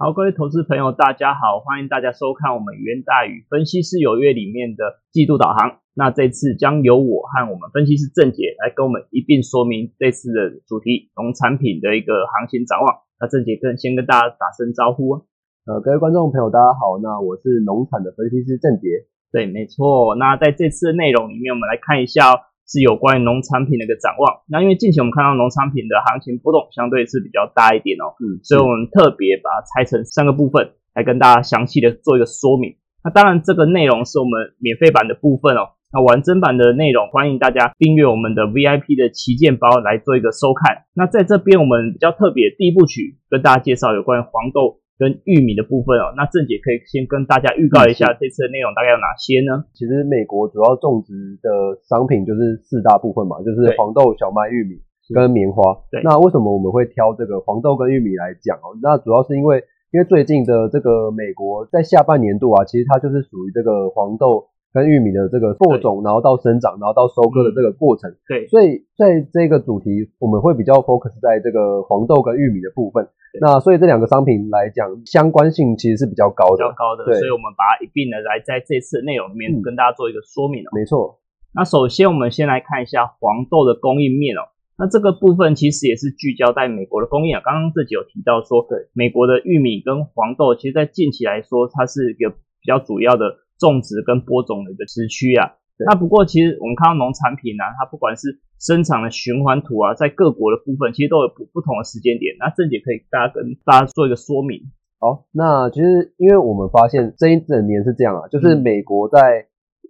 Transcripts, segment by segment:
好，各位投资朋友，大家好，欢迎大家收看我们元大宇分析师有约里面的季度导航。那这次将由我和我们分析师郑杰来跟我们一并说明这次的主题——农产品的一个行情展望。那郑杰跟先跟大家打声招呼啊。呃，各位观众朋友，大家好，那我是农产的分析师郑杰。对，没错。那在这次的内容里面，我们来看一下。是有关于农产品的一个展望。那因为近期我们看到农产品的行情波动相对是比较大一点哦，嗯，所以我们特别把它拆成三个部分来跟大家详细的做一个说明。那当然这个内容是我们免费版的部分哦。那完整版的内容欢迎大家订阅我们的 VIP 的旗舰包来做一个收看。那在这边我们比较特别第一部曲跟大家介绍有关于黄豆。跟玉米的部分哦，那郑姐可以先跟大家预告一下这次的内容大概有哪些呢？其实美国主要种植的商品就是四大部分嘛，就是黄豆、小麦、玉米跟棉花。对，那为什么我们会挑这个黄豆跟玉米来讲哦？那主要是因为，因为最近的这个美国在下半年度啊，其实它就是属于这个黄豆。跟玉米的这个播种，然后到生长，然后到收割的这个过程。对，所以在这个主题，我们会比较 focus 在这个黄豆跟玉米的部分。那所以这两个商品来讲，相关性其实是比较高的，比较高的。对，所以我们把它一并的来在这次内容里面跟大家做一个说明没错。那首先我们先来看一下黄豆的供应面哦。那这个部分其实也是聚焦在美国的供应啊。刚刚自己有提到说，对，美国的玉米跟黄豆，其实在近期来说，它是一个比较主要的。种植跟播种的一个时区啊，那不过其实我们看到农产品呢，它不管是生产的循环图啊，在各国的部分其实都有不不同的时间点。那郑姐可以大家跟大家做一个说明。好，那其实因为我们发现这一整年是这样啊，就是美国在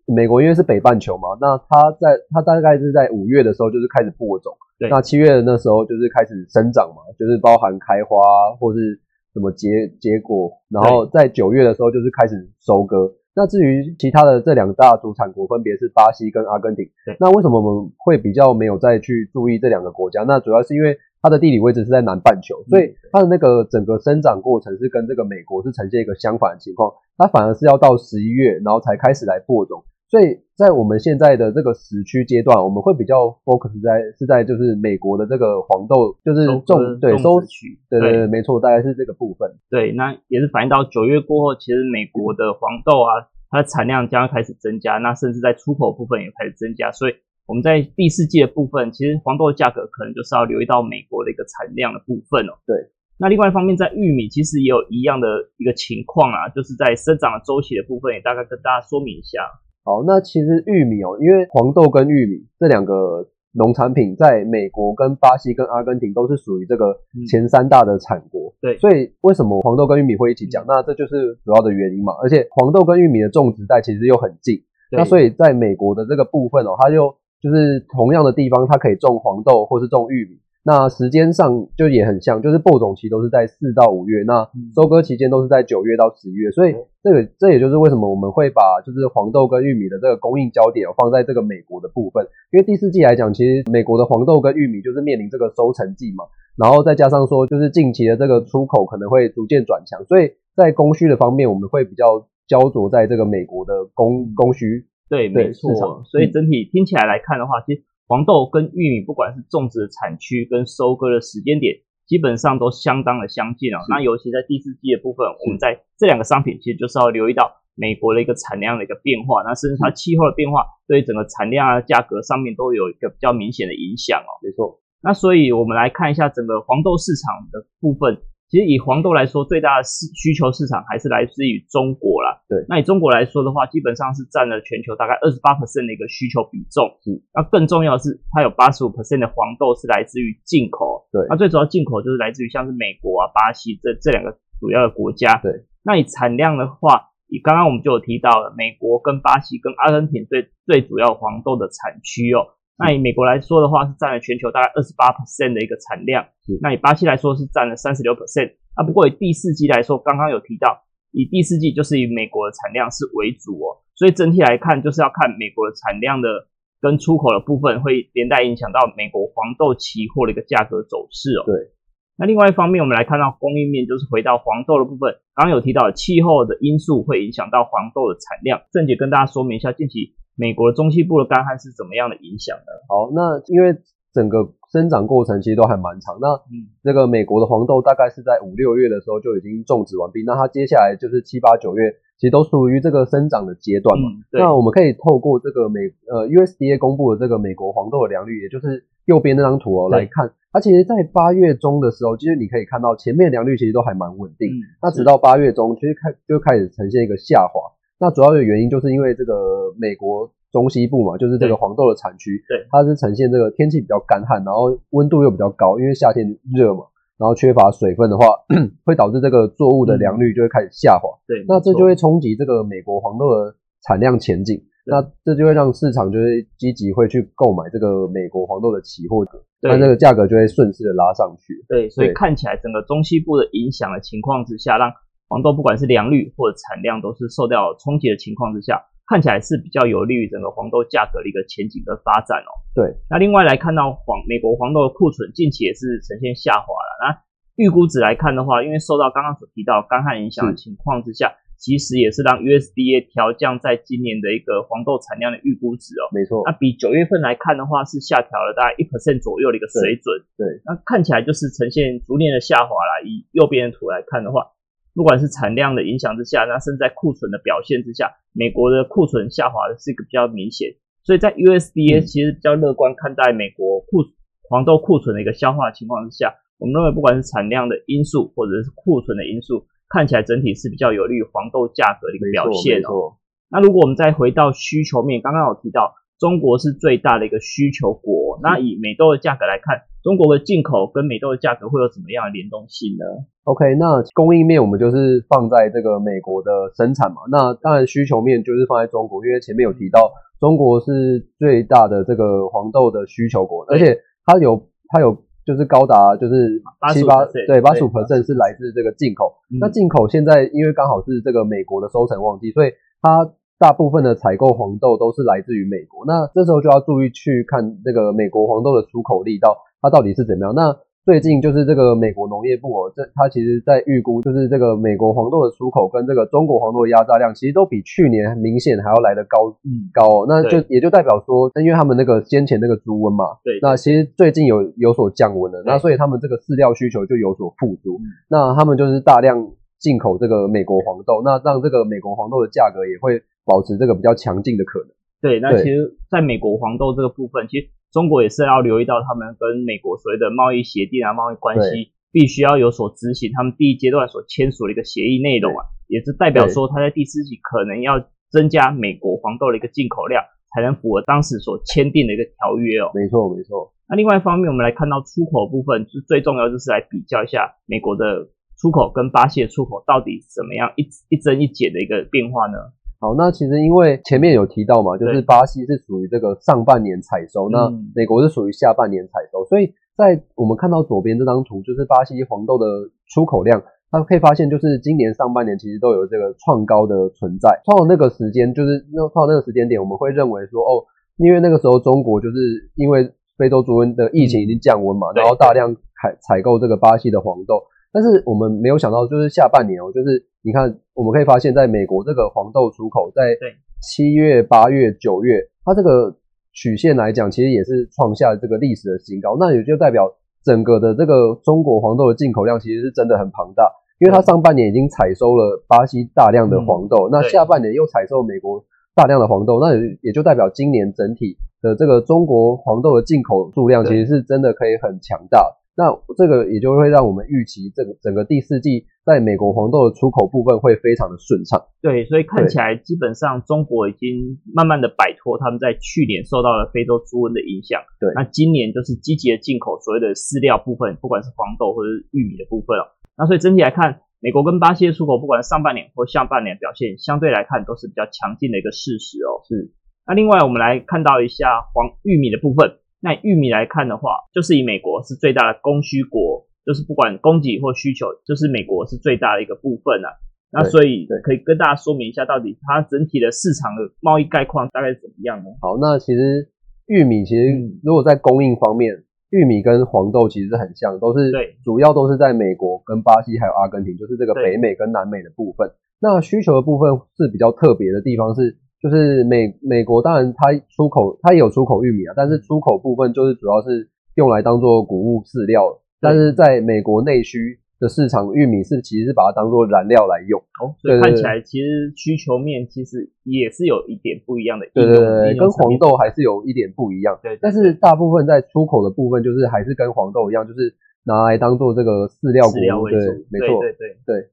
美国因为是北半球嘛，那它在它大概是在五月的时候就是开始播种，那七月的那时候就是开始生长嘛，就是包含开花或是什么结结果，然后在九月的时候就是开始收割。那至于其他的这两大主产国，分别是巴西跟阿根廷。那为什么我们会比较没有再去注意这两个国家？那主要是因为它的地理位置是在南半球，所以它的那个整个生长过程是跟这个美国是呈现一个相反的情况。它反而是要到十一月，然后才开始来播种。所以在我们现在的这个时区阶段，我们会比较 focus 在是在就是美国的这个黄豆，就是种对收取，对对对，没错，大概是这个部分。对，那也是反映到九月过后，其实美国的黄豆啊，它的产量将要开始增加，那甚至在出口部分也开始增加。所以我们在第四季的部分，其实黄豆的价格可能就是要留意到美国的一个产量的部分哦。对，那另外一方面，在玉米其实也有一样的一个情况啊，就是在生长的周期的部分，也大概跟大家说明一下。好，那其实玉米哦，因为黄豆跟玉米这两个农产品，在美国、跟巴西、跟阿根廷都是属于这个前三大的产国。对，所以为什么黄豆跟玉米会一起讲？那这就是主要的原因嘛。而且黄豆跟玉米的种植带其实又很近，那所以在美国的这个部分哦，它就就是同样的地方，它可以种黄豆或是种玉米。那时间上就也很像，就是播种期都是在四到五月，那收割期间都是在九月到十月，所以这个这也就是为什么我们会把就是黄豆跟玉米的这个供应焦点放在这个美国的部分，因为第四季来讲，其实美国的黄豆跟玉米就是面临这个收成季嘛，然后再加上说就是近期的这个出口可能会逐渐转强，所以在供需的方面，我们会比较焦灼在这个美国的供供需。对没错，所以整体听起来来看的话，其实。黄豆跟玉米，不管是种植的产区跟收割的时间点，基本上都相当的相近哦。那尤其在第四季的部分，我们在这两个商品，其实就是要留意到美国的一个产量的一个变化，那甚至它气候的变化，对于整个产量啊、价格上面都有一个比较明显的影响哦。没错。那所以我们来看一下整个黄豆市场的部分。其实以黄豆来说，最大的市需求市场还是来自于中国啦。对，那以中国来说的话，基本上是占了全球大概二十八 percent 的一个需求比重。是，那更重要的是，它有八十五 percent 的黄豆是来自于进口。对，那最主要进口就是来自于像是美国啊、巴西这这两个主要的国家。对，那以产量的话，以刚刚我们就有提到了，美国跟巴西跟阿根廷最最主要黄豆的产区哦。那以美国来说的话，是占了全球大概二十八 percent 的一个产量。那以巴西来说是占了三十六 percent。那不过以第四季来说，刚刚有提到，以第四季就是以美国的产量是为主哦。所以整体来看，就是要看美国的产量的跟出口的部分，会连带影响到美国黄豆期货的一个价格走势哦。对。那另外一方面，我们来看到供应面，就是回到黄豆的部分。刚刚有提到气候的因素会影响到黄豆的产量。郑姐跟大家说明一下近期。美国中西部的干旱是怎么样的影响呢？好，那因为整个生长过程其实都还蛮长。那这个美国的黄豆大概是在五六月的时候就已经种植完毕，那它接下来就是七八九月，其实都属于这个生长的阶段嘛。那我们可以透过这个美呃 USDA 公布的这个美国黄豆的良率，也就是右边那张图哦来看，它其实，在八月中的时候，其实你可以看到前面良率其实都还蛮稳定。那直到八月中，其实开就开始呈现一个下滑。那主要的原因就是因为这个美国。中西部嘛，就是这个黄豆的产区，对，它是呈现这个天气比较干旱，然后温度又比较高，因为夏天热嘛，然后缺乏水分的话，会导致这个作物的良率就会开始下滑。对，那这就会冲击这个美国黄豆的产量前景，那这就会让市场就会积极会去购买这个美国黄豆的期货，那这个价格就会顺势的拉上去。对，所以看起来整个中西部的影响的情况之下，让黄豆不管是良率或者产量都是受到冲击的情况之下。看起来是比较有利于整个黄豆价格的一个前景的发展哦。对，那另外来看到黄美国黄豆的库存近期也是呈现下滑了。那预估值来看的话，因为受到刚刚所提到干旱影响的情况之下，其实也是让 USDA 调降在今年的一个黄豆产量的预估值哦。没错，那比九月份来看的话，是下调了大概一 percent 左右的一个水准。对，那看起来就是呈现逐年的下滑了。以右边的图来看的话。不管是产量的影响之下，那甚至在库存的表现之下，美国的库存下滑的是一个比较明显，所以在 USDA 其实比较乐观看待美国库黄豆库存的一个消化情况之下，我们认为不管是产量的因素或者是库存的因素，看起来整体是比较有利于黄豆价格的一个表现哦。那如果我们再回到需求面，刚刚有提到中国是最大的一个需求国，那以美豆的价格来看。中国的进口跟美豆的价格会有怎么样的联动性呢？OK，那供应面我们就是放在这个美国的生产嘛，那当然需求面就是放在中国，因为前面有提到中国是最大的这个黄豆的需求国，而且它有它有就是高达就是七八对八十五 percent 是来自这个进口，那进口现在因为刚好是这个美国的收成旺季，所以它。大部分的采购黄豆都是来自于美国，那这时候就要注意去看这个美国黄豆的出口力道，它到底是怎么样？那最近就是这个美国农业部哦，这它其实在预估，就是这个美国黄豆的出口跟这个中国黄豆的压榨量，其实都比去年明显还要来得高，嗯，高。那就也就代表说，因为他们那个先前那个猪瘟嘛，对，那其实最近有有所降温了，那所以他们这个饲料需求就有所复苏，那他们就是大量进口这个美国黄豆，那让这个美国黄豆的价格也会。保持这个比较强劲的可能。对，那其实在美国黄豆这个部分，其实中国也是要留意到他们跟美国所谓的贸易协定啊、贸易关系，必须要有所执行。他们第一阶段所签署的一个协议内容啊，也是代表说他在第四季可能要增加美国黄豆的一个进口量，才能符合当时所签订的一个条约哦。没错，没错。那另外一方面，我们来看到出口部分，是最重要就是来比较一下美国的出口跟巴西的出口到底怎么样一一增一减的一个变化呢？好，那其实因为前面有提到嘛，就是巴西是属于这个上半年采收，那美国是属于下半年采收，所以在我们看到左边这张图，就是巴西黄豆的出口量，它可以发现就是今年上半年其实都有这个创高的存在，创那个时间就是创那个时间点，我们会认为说哦，因为那个时候中国就是因为非洲猪瘟的疫情已经降温嘛，然后大量采采购这个巴西的黄豆。但是我们没有想到，就是下半年哦，就是你看，我们可以发现，在美国这个黄豆出口，在七月、八月、九月，它这个曲线来讲，其实也是创下这个历史的新高。那也就代表整个的这个中国黄豆的进口量，其实是真的很庞大，因为它上半年已经采收了巴西大量的黄豆，那下半年又采收美国大量的黄豆，那也也就代表今年整体的这个中国黄豆的进口数量，其实是真的可以很强大。那这个也就会让我们预期，这个整个第四季在美国黄豆的出口部分会非常的顺畅。对，所以看起来基本上中国已经慢慢的摆脱他们在去年受到了非洲猪瘟的影响。对，那今年就是积极的进口所谓的饲料部分，不管是黄豆或者是玉米的部分哦。那所以整体来看，美国跟巴西的出口，不管上半年或下半年表现，相对来看都是比较强劲的一个事实哦。是。那另外我们来看到一下黄玉米的部分。那玉米来看的话，就是以美国是最大的供需国，就是不管供给或需求，就是美国是最大的一个部分啊。那所以可以跟大家说明一下，到底它整体的市场的贸易概况大概怎么样呢？好，那其实玉米其实如果在供应方面，玉米跟黄豆其实很像，都是对，主要都是在美国跟巴西还有阿根廷，就是这个北美跟南美的部分。那需求的部分是比较特别的地方是。就是美美国当然它出口它也有出口玉米啊，但是出口部分就是主要是用来当做谷物饲料，但是在美国内需的市场，玉米是其实是把它当做燃料来用。哦，所以看起来其实需求面其实也是有一点不一样的。对对对，跟黄豆还是有一点不一样。对，但是大部分在出口的部分，就是还是跟黄豆一样，就是拿来当做这个饲料谷料为主。没错，对对对。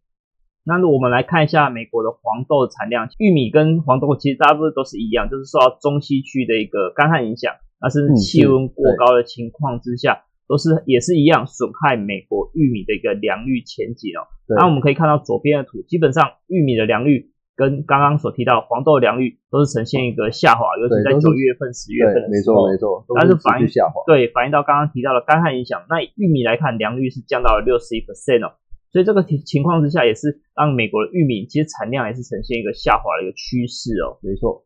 那我们来看一下美国的黄豆产量，玉米跟黄豆其实大部分都是一样，就是受到中西区的一个干旱影响，那甚至气温过高的情况之下，都是也是一样损害美国玉米的一个良率前景哦。那我们可以看到左边的图，基本上玉米的良率跟刚刚所提到黄豆的良率都是呈现一个下滑，尤其在九月份、十月份的时候，没错没错，但是反映下滑，对反映到刚刚提到的干旱影响，那玉米来看良率是降到了六十一 percent 哦。所以这个情情况之下，也是让美国的玉米其实产量也是呈现一个下滑的一个趋势哦。没错。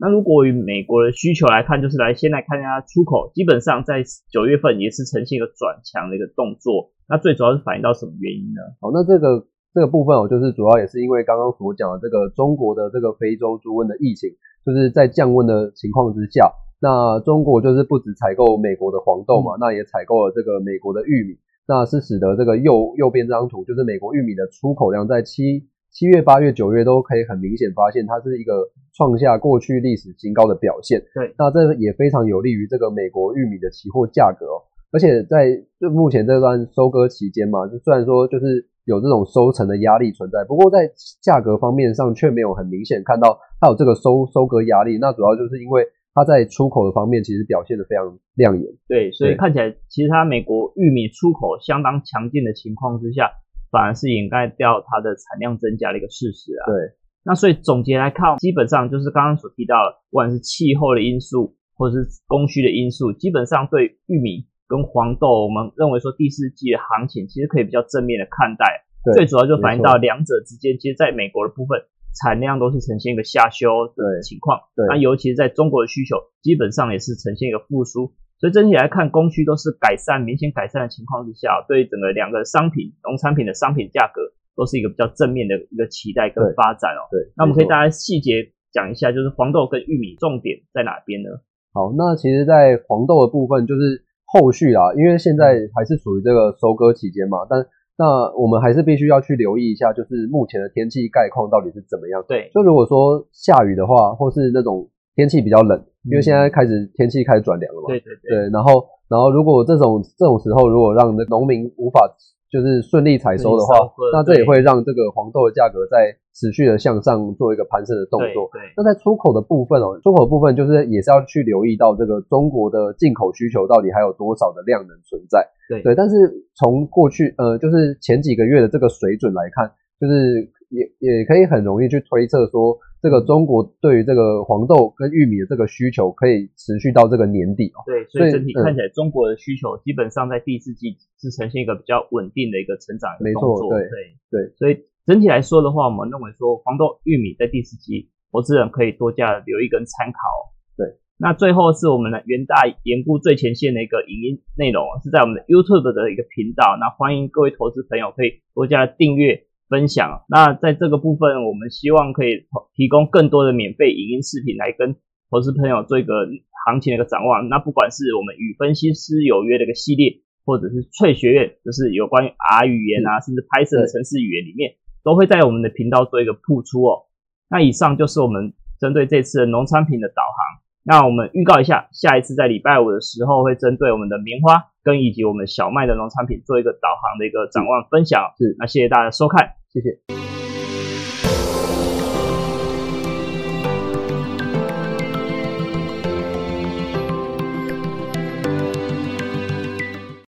那如果以美国的需求来看，就是来先来看一下出口，基本上在九月份也是呈现一个转强的一个动作。那最主要是反映到什么原因呢？好，那这个这个部分哦，就是主要也是因为刚刚所讲的这个中国的这个非洲猪瘟的疫情，就是在降温的情况之下，那中国就是不止采购美国的黄豆嘛，那也采购了这个美国的玉米。那是使得这个右右边这张图，就是美国玉米的出口量在七七月、八月、九月都可以很明显发现，它是一个创下过去历史新高的表现。对，那这也非常有利于这个美国玉米的期货价格哦。而且在就目前这段收割期间嘛，就虽然说就是有这种收成的压力存在，不过在价格方面上却没有很明显看到它有这个收收割压力。那主要就是因为。它在出口的方面其实表现的非常亮眼，对，所以看起来其实它美国玉米出口相当强劲的情况之下，反而是掩盖掉它的产量增加的一个事实啊。对，那所以总结来看，基本上就是刚刚所提到的，不管是气候的因素或者是供需的因素，基本上对玉米跟黄豆，我们认为说第四季的行情其实可以比较正面的看待。最主要就反映到两者之间，其实在美国的部分。产量都是呈现一个下修的情况，那尤其是在中国的需求基本上也是呈现一个复苏，所以整体来看供需都是改善，明显改善的情况之下，对整个两个商品农产品的商品价格都是一个比较正面的一个期待跟发展哦。对，那我们可以大家细节讲一下，就是黄豆跟玉米重点在哪边呢？好，那其实，在黄豆的部分就是后续啦，因为现在还是属于这个收割期间嘛，但那我们还是必须要去留意一下，就是目前的天气概况到底是怎么样。对，就如果说下雨的话，或是那种天气比较冷，因为现在开始天气开始转凉了嘛。对对对。对，然后然后如果这种这种时候，如果让那农民无法。就是顺利采收的话，那这也会让这个黄豆的价格在持续的向上做一个攀升的动作。对，那在出口的部分哦，出口部分就是也是要去留意到这个中国的进口需求到底还有多少的量能存在。对对，但是从过去呃，就是前几个月的这个水准来看，就是也也可以很容易去推测说。这个中国对于这个黄豆跟玉米的这个需求可以持续到这个年底哦。对，所以整体看起来中国的需求基本上在第四季是呈现一个比较稳定的一个成长没错，对对对。所以整体来说的话，我们认为说黄豆、玉米在第四季投资人可以多加留意跟参考。对，那最后是我们的元大研估最前线的一个影音内容，是在我们的 YouTube 的一个频道，那欢迎各位投资朋友可以多加订阅。分享，那在这个部分，我们希望可以提供更多的免费影音视频来跟投资朋友做一个行情的一个展望。那不管是我们与分析师有约的一个系列，或者是翠学院，就是有关于 R 语言啊，甚至 Python 的程式语言里面，都会在我们的频道做一个铺出哦。那以上就是我们针对这次的农产品的导航。那我们预告一下，下一次在礼拜五的时候，会针对我们的棉花跟以及我们小麦的农产品做一个导航的一个展望分享。是，那谢谢大家收看。谢谢。